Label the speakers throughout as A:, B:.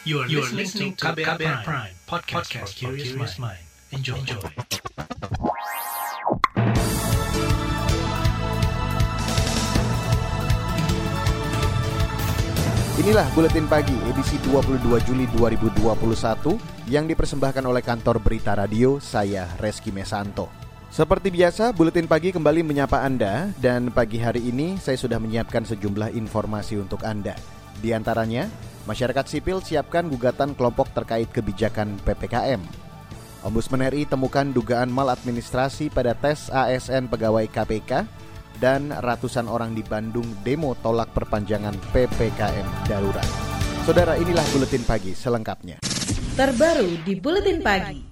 A: You are, you are listening to KBR, Prime, Prime podcast, podcast for curious mind. Enjoy. Enjoy.
B: Inilah Buletin Pagi edisi 22 Juli 2021 yang dipersembahkan oleh kantor Berita Radio, saya Reski Mesanto. Seperti biasa, Buletin Pagi kembali menyapa Anda dan pagi hari ini saya sudah menyiapkan sejumlah informasi untuk Anda. Di antaranya, masyarakat sipil siapkan gugatan kelompok terkait kebijakan PPKM. Ombudsman RI temukan dugaan maladministrasi pada tes ASN pegawai KPK dan ratusan orang di Bandung demo tolak perpanjangan PPKM darurat. Saudara, inilah Buletin Pagi selengkapnya.
C: Terbaru di Buletin Pagi.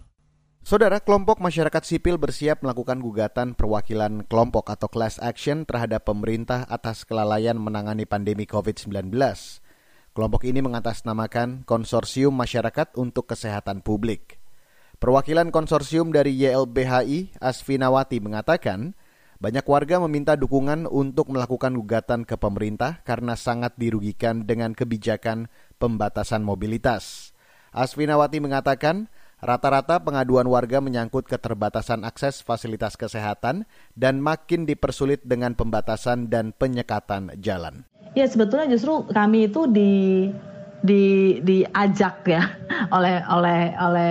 B: Saudara, kelompok masyarakat sipil bersiap melakukan gugatan perwakilan kelompok atau class action terhadap pemerintah atas kelalaian menangani pandemi COVID-19. Kelompok ini mengatasnamakan Konsorsium Masyarakat untuk Kesehatan Publik. Perwakilan konsorsium dari YLBHI, Asfinawati, mengatakan banyak warga meminta dukungan untuk melakukan gugatan ke pemerintah karena sangat dirugikan dengan kebijakan pembatasan mobilitas. Asfinawati mengatakan, rata-rata pengaduan warga menyangkut keterbatasan akses fasilitas kesehatan dan makin dipersulit dengan pembatasan dan penyekatan jalan.
D: Ya sebetulnya justru kami itu di di diajak ya oleh oleh oleh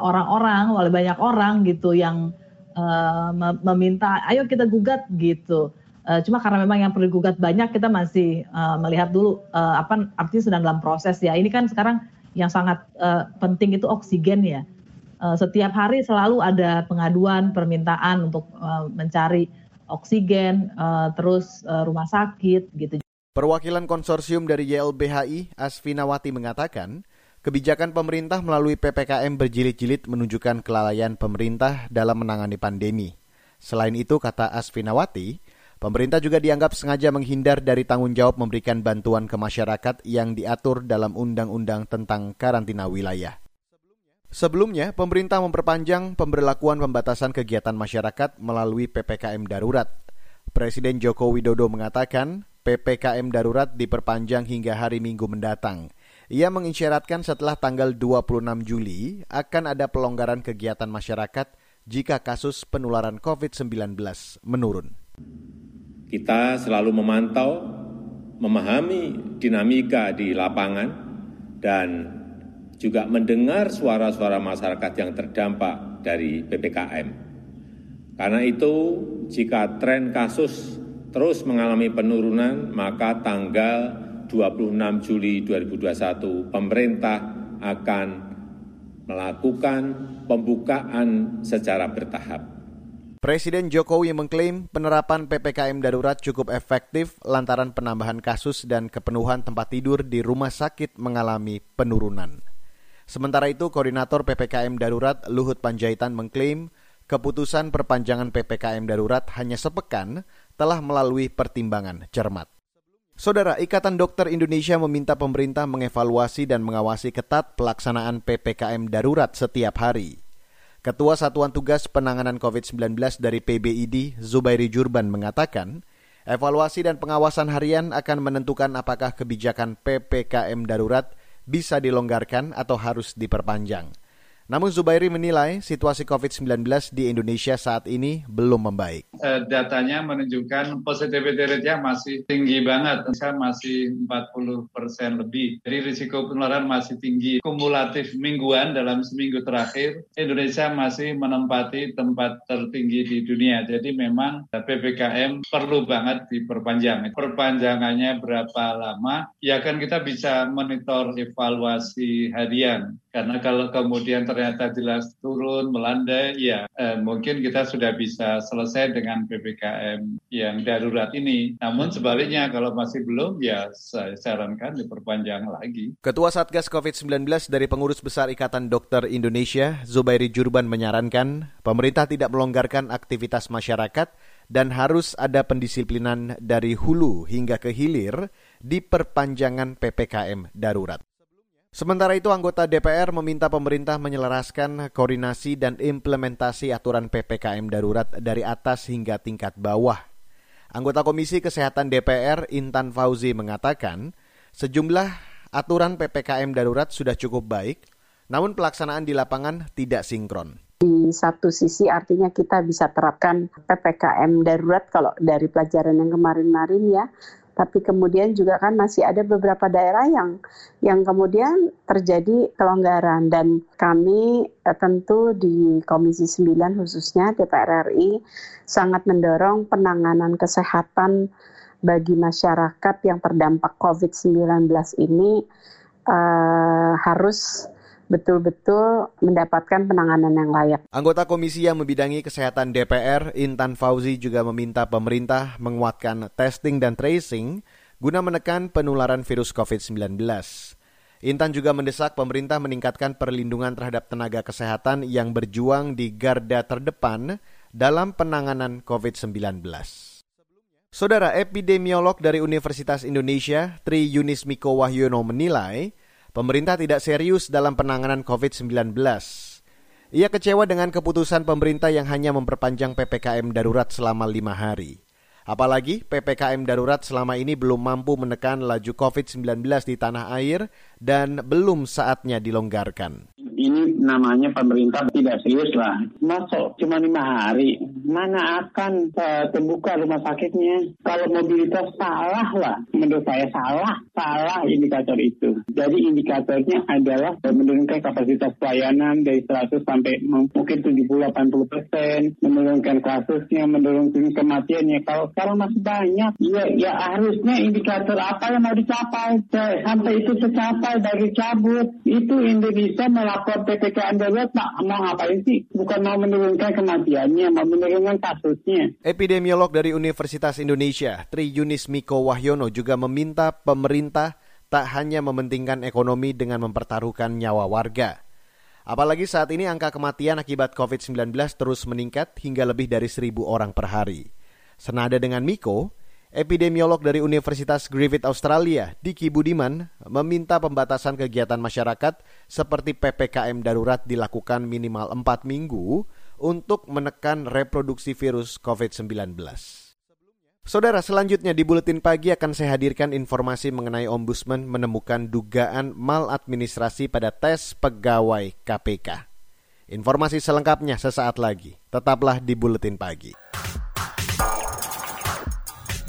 D: orang-orang, uh, oleh banyak orang gitu yang uh, meminta ayo kita gugat gitu. Uh, cuma karena memang yang perlu gugat banyak kita masih uh, melihat dulu uh, apa artinya sedang dalam proses ya. Ini kan sekarang yang sangat uh, penting itu oksigen ya. Uh, setiap hari selalu ada pengaduan permintaan untuk uh, mencari oksigen, uh, terus uh, rumah sakit gitu.
B: Perwakilan konsorsium dari YLBHI, Asfinawati mengatakan, kebijakan pemerintah melalui PPKM berjilid-jilid menunjukkan kelalaian pemerintah dalam menangani pandemi. Selain itu, kata Asfinawati, pemerintah juga dianggap sengaja menghindar dari tanggung jawab memberikan bantuan ke masyarakat yang diatur dalam Undang-Undang tentang karantina wilayah. Sebelumnya, pemerintah memperpanjang pemberlakuan pembatasan kegiatan masyarakat melalui PPKM darurat. Presiden Joko Widodo mengatakan PPKM darurat diperpanjang hingga hari Minggu mendatang. Ia mengisyaratkan setelah tanggal 26 Juli akan ada pelonggaran kegiatan masyarakat jika kasus penularan COVID-19 menurun.
E: Kita selalu memantau, memahami dinamika di lapangan, dan juga mendengar suara-suara masyarakat yang terdampak dari PPKM. Karena itu, jika tren kasus terus mengalami penurunan, maka tanggal 26 Juli 2021 pemerintah akan melakukan pembukaan secara bertahap.
B: Presiden Jokowi mengklaim penerapan PPKM darurat cukup efektif lantaran penambahan kasus dan kepenuhan tempat tidur di rumah sakit mengalami penurunan. Sementara itu, Koordinator PPKM Darurat Luhut Panjaitan mengklaim keputusan perpanjangan PPKM darurat hanya sepekan telah melalui pertimbangan cermat. Saudara, Ikatan Dokter Indonesia meminta pemerintah mengevaluasi dan mengawasi ketat pelaksanaan PPKM darurat setiap hari. Ketua Satuan Tugas Penanganan COVID-19 dari PBID, Zubairi Jurban, mengatakan, evaluasi dan pengawasan harian akan menentukan apakah kebijakan PPKM darurat bisa dilonggarkan atau harus diperpanjang. Namun Zubairi menilai situasi COVID-19 di Indonesia saat ini belum membaik.
F: Uh, datanya menunjukkan positivity rate-nya masih tinggi banget, Indonesia masih 40 persen lebih. Jadi risiko penularan masih tinggi. Kumulatif mingguan dalam seminggu terakhir, Indonesia masih menempati tempat tertinggi di dunia. Jadi memang PPKM perlu banget diperpanjang. Perpanjangannya berapa lama? Ya kan kita bisa monitor evaluasi harian. Karena kalau kemudian ternyata jelas turun, melandai, ya eh, mungkin kita sudah bisa selesai dengan PPKM yang darurat ini. Namun sebaliknya kalau masih belum, ya saya sarankan diperpanjang lagi.
B: Ketua Satgas COVID-19 dari Pengurus Besar Ikatan Dokter Indonesia, Zubairi Jurban menyarankan pemerintah tidak melonggarkan aktivitas masyarakat dan harus ada pendisiplinan dari hulu hingga ke hilir di perpanjangan PPKM darurat. Sementara itu, anggota DPR meminta pemerintah menyelaraskan koordinasi dan implementasi aturan PPKM darurat dari atas hingga tingkat bawah. Anggota Komisi Kesehatan DPR Intan Fauzi mengatakan, sejumlah aturan PPKM darurat sudah cukup baik, namun pelaksanaan di lapangan tidak sinkron.
G: Di satu sisi artinya kita bisa terapkan PPKM darurat kalau dari pelajaran yang kemarin-kemarin ya, tapi kemudian juga kan masih ada beberapa daerah yang yang kemudian terjadi kelonggaran. Dan kami eh, tentu di Komisi 9 khususnya DPR RI sangat mendorong penanganan kesehatan bagi masyarakat yang terdampak COVID-19 ini uh, harus betul-betul mendapatkan penanganan yang layak.
B: Anggota komisi yang membidangi kesehatan DPR, Intan Fauzi juga meminta pemerintah menguatkan testing dan tracing guna menekan penularan virus COVID-19. Intan juga mendesak pemerintah meningkatkan perlindungan terhadap tenaga kesehatan yang berjuang di garda terdepan dalam penanganan COVID-19. Saudara epidemiolog dari Universitas Indonesia, Tri Yunis Miko Wahyono menilai, pemerintah tidak serius dalam penanganan COVID-19. Ia kecewa dengan keputusan pemerintah yang hanya memperpanjang PPKM darurat selama lima hari. Apalagi PPKM darurat selama ini belum mampu menekan laju COVID-19 di tanah air dan belum saatnya dilonggarkan
H: ini namanya pemerintah tidak serius lah. Masuk cuma lima hari, mana akan uh, terbuka rumah sakitnya? Kalau mobilitas salah lah, menurut saya salah, salah indikator itu. Jadi indikatornya adalah menurunkan kapasitas pelayanan dari 100 sampai mungkin 70-80 persen, menurunkan kasusnya, menurunkan kematiannya. Kalau sekarang masih banyak, ya, ya harusnya indikator apa yang mau dicapai sampai itu tercapai dari cabut itu Indonesia melakukan lapor PPKM darurat Pak mau ngapain sih? Bukan mau menurunkan kematiannya, mau menurunkan kasusnya.
B: Epidemiolog dari Universitas Indonesia, Tri Yunis Miko Wahyono juga meminta pemerintah tak hanya mementingkan ekonomi dengan mempertaruhkan nyawa warga. Apalagi saat ini angka kematian akibat COVID-19 terus meningkat hingga lebih dari seribu orang per hari. Senada dengan Miko, Epidemiolog dari Universitas Griffith Australia, Diki Budiman, meminta pembatasan kegiatan masyarakat seperti PPKM darurat dilakukan minimal 4 minggu untuk menekan reproduksi virus COVID-19. Saudara, selanjutnya di Buletin Pagi akan saya hadirkan informasi mengenai Ombudsman menemukan dugaan maladministrasi pada tes pegawai KPK. Informasi selengkapnya sesaat lagi. Tetaplah di Buletin Pagi.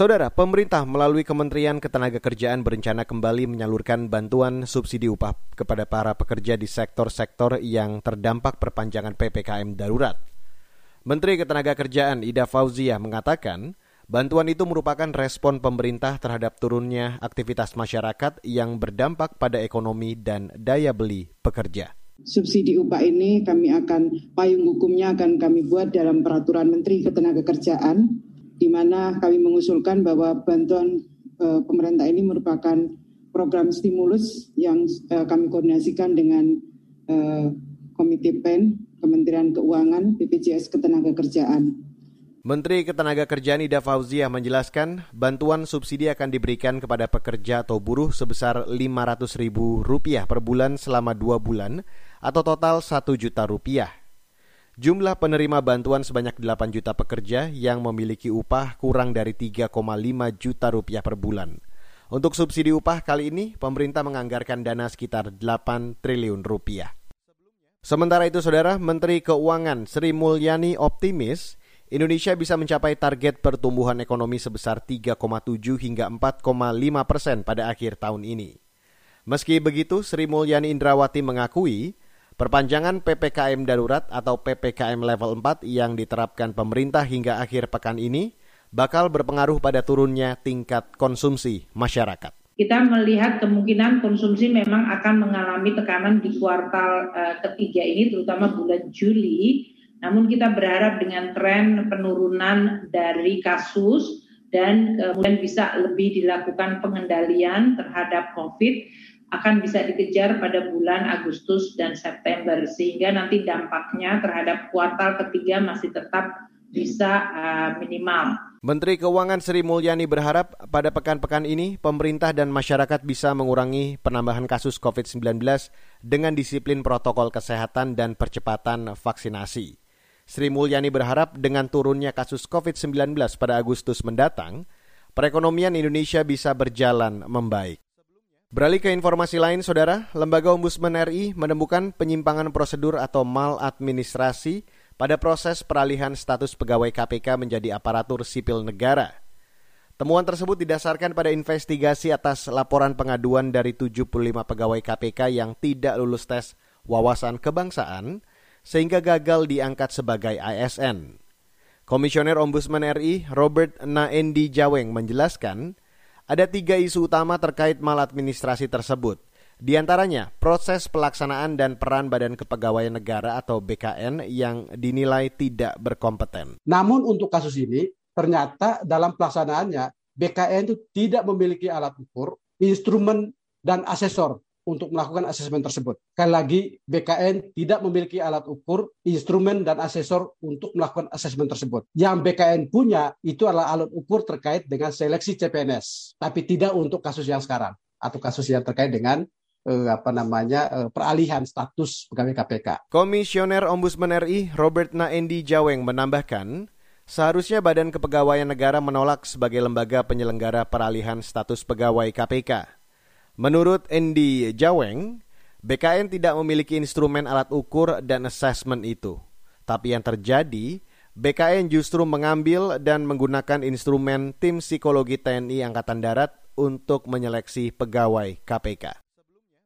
B: Saudara, pemerintah melalui Kementerian Ketenagakerjaan berencana kembali menyalurkan bantuan subsidi upah kepada para pekerja di sektor-sektor yang terdampak perpanjangan PPKM darurat. Menteri Ketenagakerjaan Ida Fauzia mengatakan, bantuan itu merupakan respon pemerintah terhadap turunnya aktivitas masyarakat yang berdampak pada ekonomi dan daya beli pekerja.
I: Subsidi upah ini kami akan payung hukumnya akan kami buat dalam peraturan Menteri Ketenagakerjaan di mana kami mengusulkan bahwa bantuan uh, pemerintah ini merupakan program stimulus yang uh, kami koordinasikan dengan uh, Komite PEN, Kementerian Keuangan, BPJS Ketenagakerjaan.
B: Menteri Ketenagakerjaan Ida Fauzia menjelaskan bantuan subsidi akan diberikan kepada pekerja atau buruh sebesar Rp500.000 per bulan selama dua bulan atau total 1 juta rupiah. Jumlah penerima bantuan sebanyak 8 juta pekerja yang memiliki upah kurang dari 3,5 juta rupiah per bulan. Untuk subsidi upah kali ini, pemerintah menganggarkan dana sekitar 8 triliun rupiah. Sementara itu, Saudara, Menteri Keuangan Sri Mulyani optimis Indonesia bisa mencapai target pertumbuhan ekonomi sebesar 3,7 hingga 4,5 persen pada akhir tahun ini. Meski begitu, Sri Mulyani Indrawati mengakui Perpanjangan PPKM darurat atau PPKM level 4 yang diterapkan pemerintah hingga akhir pekan ini bakal berpengaruh pada turunnya tingkat konsumsi masyarakat.
J: Kita melihat kemungkinan konsumsi memang akan mengalami tekanan di kuartal uh, ketiga ini terutama bulan Juli. Namun kita berharap dengan tren penurunan dari kasus dan kemudian bisa lebih dilakukan pengendalian terhadap COVID akan bisa dikejar pada bulan Agustus dan September sehingga nanti dampaknya terhadap kuartal ketiga masih tetap bisa uh, minimal.
B: Menteri Keuangan Sri Mulyani berharap pada pekan-pekan ini pemerintah dan masyarakat bisa mengurangi penambahan kasus COVID-19 dengan disiplin protokol kesehatan dan percepatan vaksinasi. Sri Mulyani berharap dengan turunnya kasus COVID-19 pada Agustus mendatang, perekonomian Indonesia bisa berjalan membaik. Beralih ke informasi lain, Saudara, Lembaga Ombudsman RI menemukan penyimpangan prosedur atau maladministrasi pada proses peralihan status pegawai KPK menjadi aparatur sipil negara. Temuan tersebut didasarkan pada investigasi atas laporan pengaduan dari 75 pegawai KPK yang tidak lulus tes wawasan kebangsaan sehingga gagal diangkat sebagai ASN. Komisioner Ombudsman RI Robert Naendi Jaweng menjelaskan, ada tiga isu utama terkait maladministrasi tersebut. Di antaranya, proses pelaksanaan dan peran Badan Kepegawaian Negara atau BKN yang dinilai tidak berkompeten.
K: Namun untuk kasus ini, ternyata dalam pelaksanaannya BKN itu tidak memiliki alat ukur, instrumen, dan asesor untuk melakukan asesmen tersebut. Sekali lagi, BKN tidak memiliki alat ukur, instrumen, dan asesor untuk melakukan asesmen tersebut. Yang BKN punya itu adalah alat ukur terkait dengan seleksi CPNS, tapi tidak untuk kasus yang sekarang atau kasus yang terkait dengan eh, apa namanya eh, peralihan status pegawai KPK.
B: Komisioner Ombudsman RI Robert Naendi Jaweng menambahkan, seharusnya Badan Kepegawaian Negara menolak sebagai lembaga penyelenggara peralihan status pegawai KPK. Menurut Andy Jaweng, BKN tidak memiliki instrumen alat ukur dan assessment itu. Tapi yang terjadi, BKN justru mengambil dan menggunakan instrumen tim psikologi TNI Angkatan Darat untuk menyeleksi pegawai KPK.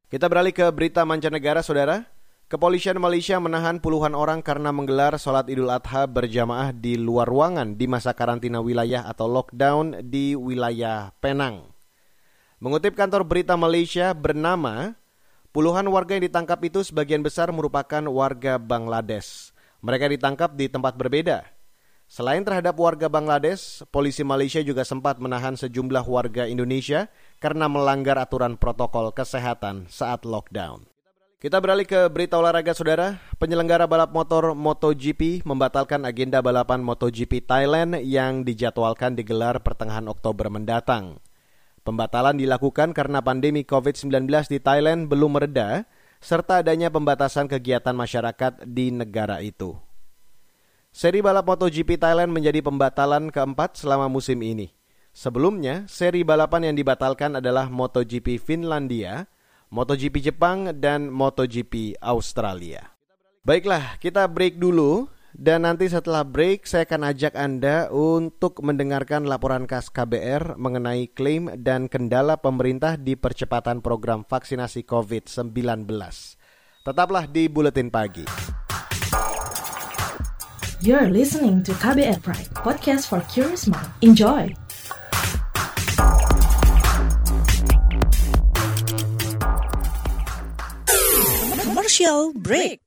B: Kita beralih ke berita mancanegara, saudara. Kepolisian Malaysia menahan puluhan orang karena menggelar sholat idul adha berjamaah di luar ruangan di masa karantina wilayah atau lockdown di wilayah Penang. Mengutip kantor berita Malaysia bernama, puluhan warga yang ditangkap itu sebagian besar merupakan warga Bangladesh. Mereka ditangkap di tempat berbeda. Selain terhadap warga Bangladesh, polisi Malaysia juga sempat menahan sejumlah warga Indonesia karena melanggar aturan protokol kesehatan saat lockdown. Kita beralih ke berita olahraga saudara. Penyelenggara balap motor MotoGP membatalkan agenda balapan MotoGP Thailand yang dijadwalkan digelar pertengahan Oktober mendatang. Pembatalan dilakukan karena pandemi COVID-19 di Thailand belum mereda, serta adanya pembatasan kegiatan masyarakat di negara itu. Seri balap MotoGP Thailand menjadi pembatalan keempat selama musim ini. Sebelumnya, seri balapan yang dibatalkan adalah MotoGP Finlandia, MotoGP Jepang, dan MotoGP Australia. Baiklah, kita break dulu. Dan nanti setelah break saya akan ajak Anda untuk mendengarkan laporan khas KBR mengenai klaim dan kendala pemerintah di percepatan program vaksinasi COVID-19. Tetaplah di Buletin Pagi.
C: You're listening to KBR Pride, podcast for curious mind. Enjoy!
L: Commercial break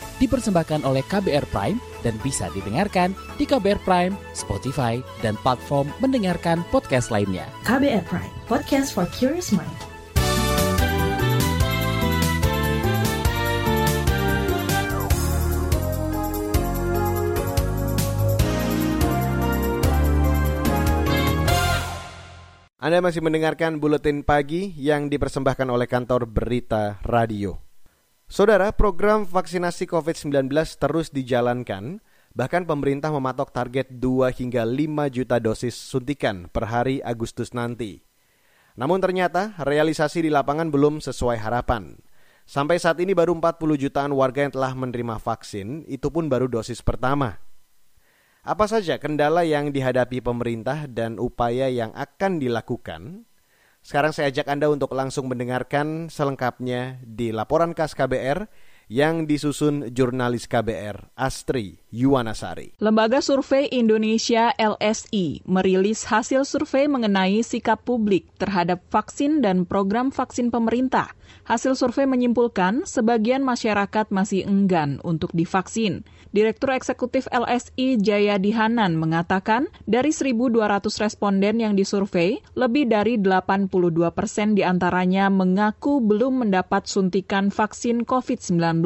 M: dipersembahkan oleh KBR Prime dan bisa didengarkan di KBR Prime, Spotify, dan platform mendengarkan podcast lainnya.
C: KBR Prime, podcast for curious mind.
B: Anda masih mendengarkan buletin pagi yang dipersembahkan oleh kantor Berita Radio. Saudara, program vaksinasi COVID-19 terus dijalankan Bahkan pemerintah mematok target 2 hingga 5 juta dosis suntikan per hari Agustus nanti. Namun ternyata realisasi di lapangan belum sesuai harapan. Sampai saat ini baru 40 jutaan warga yang telah menerima vaksin, itu pun baru dosis pertama. Apa saja kendala yang dihadapi pemerintah dan upaya yang akan dilakukan? Sekarang saya ajak Anda untuk langsung mendengarkan selengkapnya di laporan khas KBR yang disusun jurnalis KBR Astri Yuwanasari.
N: Lembaga Survei Indonesia LSI merilis hasil survei mengenai sikap publik terhadap vaksin dan program vaksin pemerintah. Hasil survei menyimpulkan sebagian masyarakat masih enggan untuk divaksin. Direktur Eksekutif LSI Jayadi Hanan mengatakan dari 1.200 responden yang disurvei, lebih dari 82 persen di antaranya mengaku belum mendapat suntikan vaksin COVID-19.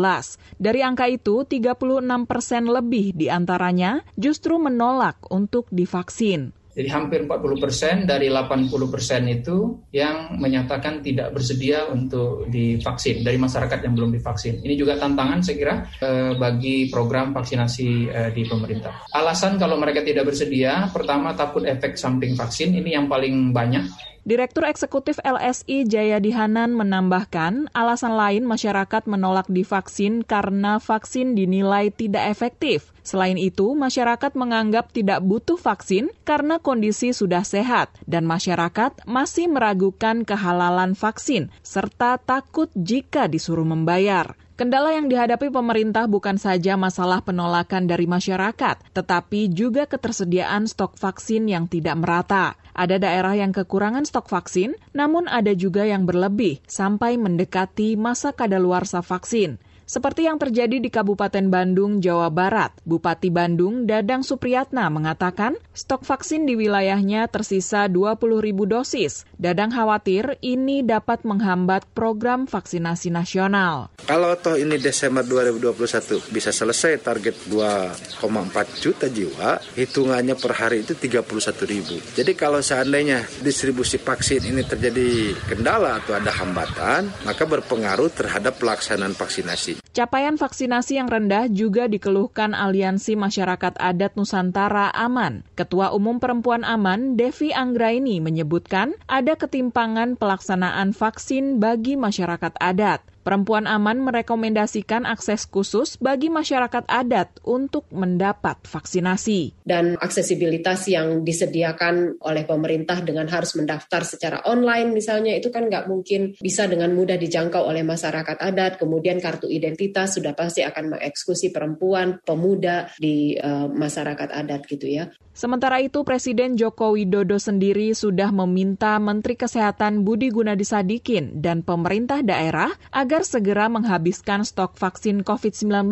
N: Dari angka itu, 36 persen lebih di antaranya justru menolak untuk divaksin.
O: Jadi hampir 40 persen dari 80 persen itu yang menyatakan tidak bersedia untuk divaksin dari masyarakat yang belum divaksin. Ini juga tantangan saya kira eh, bagi program vaksinasi eh, di pemerintah. Alasan kalau mereka tidak bersedia, pertama takut efek samping vaksin, ini yang paling banyak
N: Direktur Eksekutif LSI Jayadi Hanan menambahkan, alasan lain masyarakat menolak divaksin karena vaksin dinilai tidak efektif. Selain itu, masyarakat menganggap tidak butuh vaksin karena kondisi sudah sehat dan masyarakat masih meragukan kehalalan vaksin serta takut jika disuruh membayar. Kendala yang dihadapi pemerintah bukan saja masalah penolakan dari masyarakat, tetapi juga ketersediaan stok vaksin yang tidak merata. Ada daerah yang kekurangan stok vaksin, namun ada juga yang berlebih sampai mendekati masa kadaluarsa vaksin seperti yang terjadi di Kabupaten Bandung, Jawa Barat. Bupati Bandung, Dadang Supriyatna, mengatakan stok vaksin di wilayahnya tersisa 20 ribu dosis. Dadang khawatir ini dapat menghambat program vaksinasi nasional.
P: Kalau toh ini Desember 2021 bisa selesai target 2,4 juta jiwa, hitungannya per hari itu 31 ribu. Jadi kalau seandainya distribusi vaksin ini terjadi kendala atau ada hambatan, maka berpengaruh terhadap pelaksanaan vaksinasi.
N: Capaian vaksinasi yang rendah juga dikeluhkan Aliansi Masyarakat Adat Nusantara Aman. Ketua Umum Perempuan Aman, Devi Anggraini, menyebutkan ada ketimpangan pelaksanaan vaksin bagi masyarakat adat. Perempuan Aman merekomendasikan akses khusus bagi masyarakat adat untuk mendapat vaksinasi.
Q: Dan aksesibilitas yang disediakan oleh pemerintah dengan harus mendaftar secara online misalnya itu kan nggak mungkin bisa dengan mudah dijangkau oleh masyarakat adat. Kemudian kartu identitas sudah pasti akan mengeksekusi perempuan, pemuda di uh, masyarakat adat gitu ya.
N: Sementara itu Presiden Joko Widodo sendiri sudah meminta Menteri Kesehatan Budi Gunadi Sadikin dan pemerintah daerah agar agar segera menghabiskan stok vaksin COVID-19,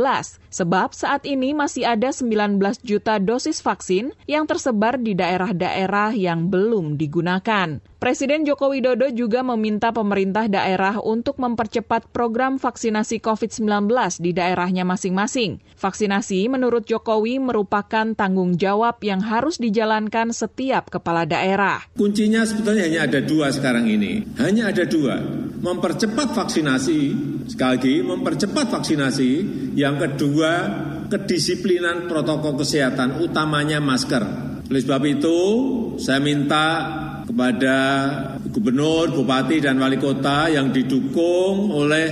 N: sebab saat ini masih ada 19 juta dosis vaksin yang tersebar di daerah-daerah yang belum digunakan. Presiden Joko Widodo juga meminta pemerintah daerah untuk mempercepat program vaksinasi COVID-19 di daerahnya masing-masing. Vaksinasi menurut Jokowi merupakan tanggung jawab yang harus dijalankan setiap kepala daerah.
E: Kuncinya sebetulnya hanya ada dua sekarang ini. Hanya ada dua. Mempercepat vaksinasi, sekali lagi mempercepat vaksinasi. Yang kedua, kedisiplinan protokol kesehatan, utamanya masker. Oleh sebab itu, saya minta kepada gubernur, bupati, dan wali kota yang didukung oleh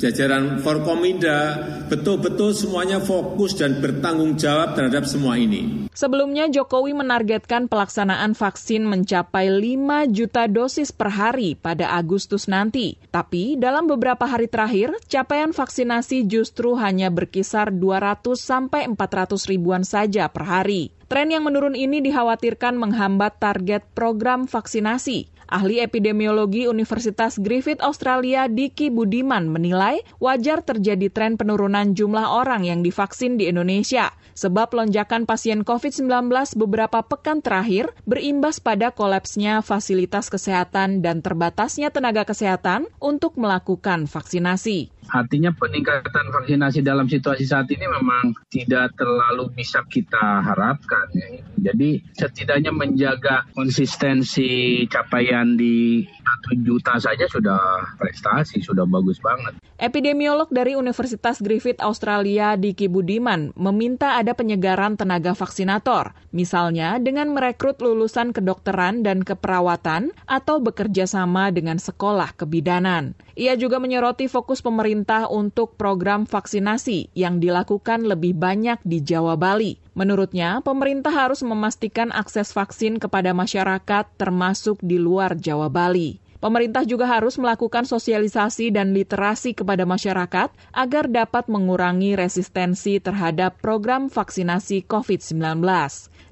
E: jajaran Forkominda betul-betul semuanya fokus dan bertanggung jawab terhadap semua ini.
N: Sebelumnya Jokowi menargetkan pelaksanaan vaksin mencapai 5 juta dosis per hari pada Agustus nanti. Tapi dalam beberapa hari terakhir, capaian vaksinasi justru hanya berkisar 200 sampai 400 ribuan saja per hari. Tren yang menurun ini dikhawatirkan menghambat target program vaksinasi. Ahli epidemiologi Universitas Griffith Australia Diki Budiman menilai wajar terjadi tren penurunan jumlah orang yang divaksin di Indonesia sebab lonjakan pasien COVID-19 beberapa pekan terakhir berimbas pada kolapsnya fasilitas kesehatan dan terbatasnya tenaga kesehatan untuk melakukan vaksinasi.
R: Artinya peningkatan vaksinasi dalam situasi saat ini memang tidak terlalu bisa kita harapkan. Ya. Jadi setidaknya menjaga konsistensi capaian di satu juta saja sudah prestasi, sudah bagus banget.
N: Epidemiolog dari Universitas Griffith Australia Diki Budiman meminta ada penyegaran tenaga vaksinator, misalnya dengan merekrut lulusan kedokteran dan keperawatan atau bekerja sama dengan sekolah kebidanan. Ia juga menyoroti fokus pemerintah untuk program vaksinasi yang dilakukan lebih banyak di Jawa Bali. Menurutnya, pemerintah harus memastikan akses vaksin kepada masyarakat termasuk di luar Jawa Bali. Pemerintah juga harus melakukan sosialisasi dan literasi kepada masyarakat agar dapat mengurangi resistensi terhadap program vaksinasi COVID-19.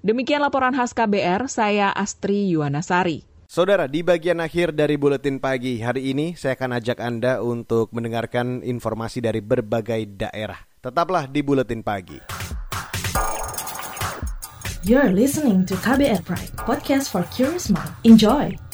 N: Demikian laporan khas KBR, saya Astri Yuwanasari.
B: Saudara, di bagian akhir dari buletin pagi hari ini, saya akan ajak Anda untuk mendengarkan informasi dari berbagai daerah. Tetaplah di buletin pagi.
C: You're listening to KBR Pride, podcast for curious mind. Enjoy!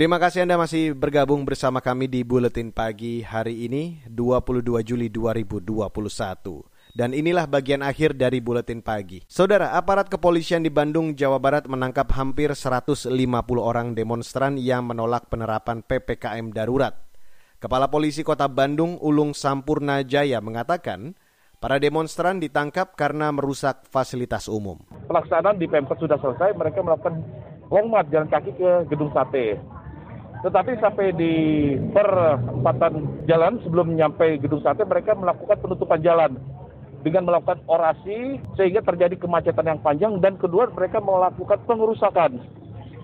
B: Terima kasih Anda masih bergabung bersama kami di Buletin Pagi hari ini 22 Juli 2021. Dan inilah bagian akhir dari Buletin Pagi. Saudara, aparat kepolisian di Bandung, Jawa Barat menangkap hampir 150 orang demonstran yang menolak penerapan PPKM darurat. Kepala Polisi Kota Bandung, Ulung Sampurna Jaya mengatakan, Para demonstran ditangkap karena merusak fasilitas umum.
S: Pelaksanaan di Pemkot sudah selesai, mereka melakukan long march jalan kaki ke Gedung Sate. Tetapi sampai di perempatan jalan sebelum nyampe gedung sate mereka melakukan penutupan jalan dengan melakukan orasi sehingga terjadi kemacetan yang panjang dan kedua mereka melakukan pengerusakan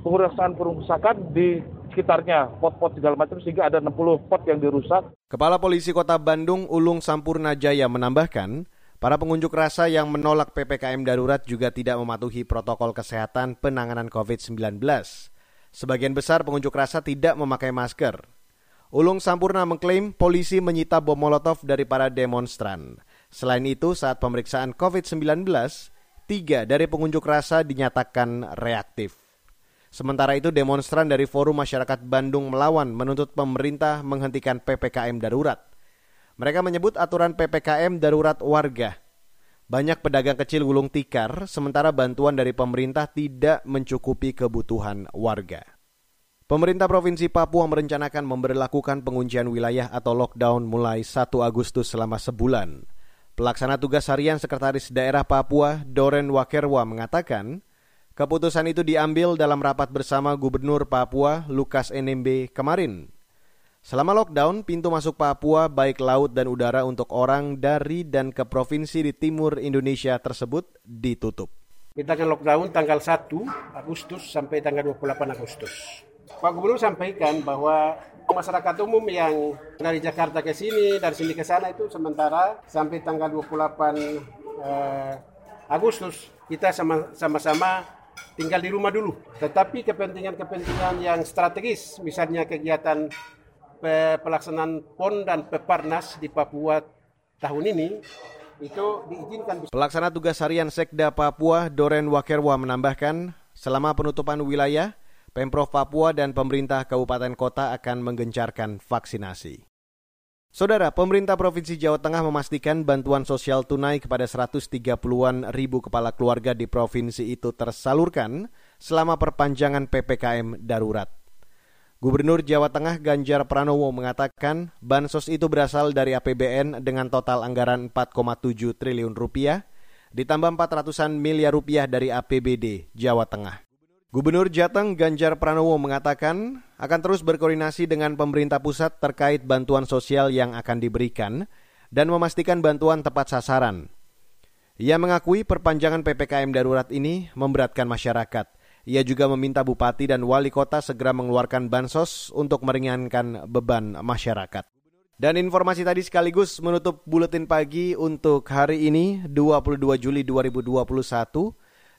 S: pengerusakan pengerusakan di sekitarnya pot-pot segala macam sehingga ada 60 pot yang dirusak.
B: Kepala Polisi Kota Bandung Ulung Sampurna Jaya menambahkan Para pengunjuk rasa yang menolak PPKM darurat juga tidak mematuhi protokol kesehatan penanganan COVID-19. Sebagian besar pengunjuk rasa tidak memakai masker. Ulung Sampurna mengklaim polisi menyita bom molotov dari para demonstran. Selain itu, saat pemeriksaan COVID-19, tiga dari pengunjuk rasa dinyatakan reaktif. Sementara itu, demonstran dari Forum Masyarakat Bandung melawan menuntut pemerintah menghentikan PPKM darurat. Mereka menyebut aturan PPKM darurat warga. Banyak pedagang kecil gulung tikar, sementara bantuan dari pemerintah tidak mencukupi kebutuhan warga. Pemerintah Provinsi Papua merencanakan memberlakukan penguncian wilayah atau lockdown mulai 1 Agustus selama sebulan. Pelaksana tugas harian Sekretaris Daerah Papua, Doren Wakerwa, mengatakan, keputusan itu diambil dalam rapat bersama Gubernur Papua, Lukas NMB, kemarin. Selama lockdown, pintu masuk Papua baik laut dan udara untuk orang dari dan ke provinsi di timur Indonesia tersebut ditutup.
K: Kita akan lockdown tanggal 1 Agustus sampai tanggal 28 Agustus. Pak Gubernur sampaikan bahwa masyarakat umum yang dari Jakarta ke sini, dari sini ke sana itu sementara sampai tanggal 28 eh, Agustus kita sama-sama tinggal di rumah dulu. Tetapi kepentingan-kepentingan yang strategis, misalnya kegiatan pelaksanaan PON dan Peparnas di Papua tahun ini, itu diizinkan.
B: Pelaksana tugas harian Sekda Papua, Doren Wakerwa menambahkan, selama penutupan wilayah, Pemprov Papua dan pemerintah kabupaten kota akan menggencarkan vaksinasi. Saudara, pemerintah Provinsi Jawa Tengah memastikan bantuan sosial tunai kepada 130-an ribu kepala keluarga di provinsi itu tersalurkan selama perpanjangan PPKM darurat. Gubernur Jawa Tengah Ganjar Pranowo mengatakan bansos itu berasal dari APBN dengan total anggaran 4,7 triliun rupiah, ditambah 400-an miliar rupiah dari APBD Jawa Tengah. Gubernur Jateng Ganjar Pranowo mengatakan akan terus berkoordinasi dengan pemerintah pusat terkait bantuan sosial yang akan diberikan dan memastikan bantuan tepat sasaran. Ia mengakui perpanjangan PPKM darurat ini memberatkan masyarakat. Ia juga meminta bupati dan wali kota segera mengeluarkan bansos untuk meringankan beban masyarakat. Dan informasi tadi sekaligus menutup buletin pagi untuk hari ini 22 Juli 2021.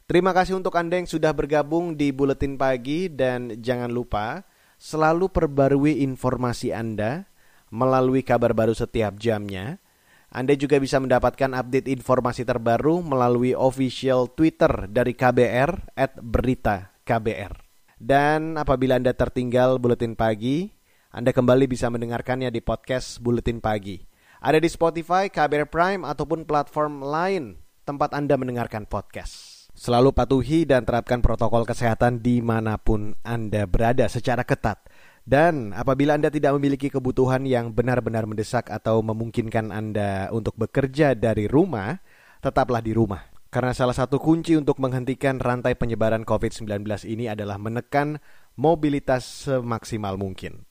B: Terima kasih untuk Anda yang sudah bergabung di Buletin Pagi dan jangan lupa selalu perbarui informasi Anda melalui kabar baru setiap jamnya. Anda juga bisa mendapatkan update informasi terbaru melalui official Twitter dari KBR at berita KBR. Dan apabila Anda tertinggal Buletin Pagi, Anda kembali bisa mendengarkannya di podcast Buletin Pagi. Ada di Spotify, KBR Prime, ataupun platform lain tempat Anda mendengarkan podcast. Selalu patuhi dan terapkan protokol kesehatan di mana pun Anda berada secara ketat. Dan apabila Anda tidak memiliki kebutuhan yang benar-benar mendesak atau memungkinkan Anda untuk bekerja dari rumah, tetaplah di rumah. Karena salah satu kunci untuk menghentikan rantai penyebaran COVID-19 ini adalah menekan mobilitas semaksimal mungkin.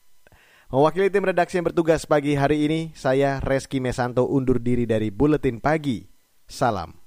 B: Mewakili tim redaksi yang bertugas pagi hari ini, saya Reski Mesanto undur diri dari Buletin Pagi. Salam.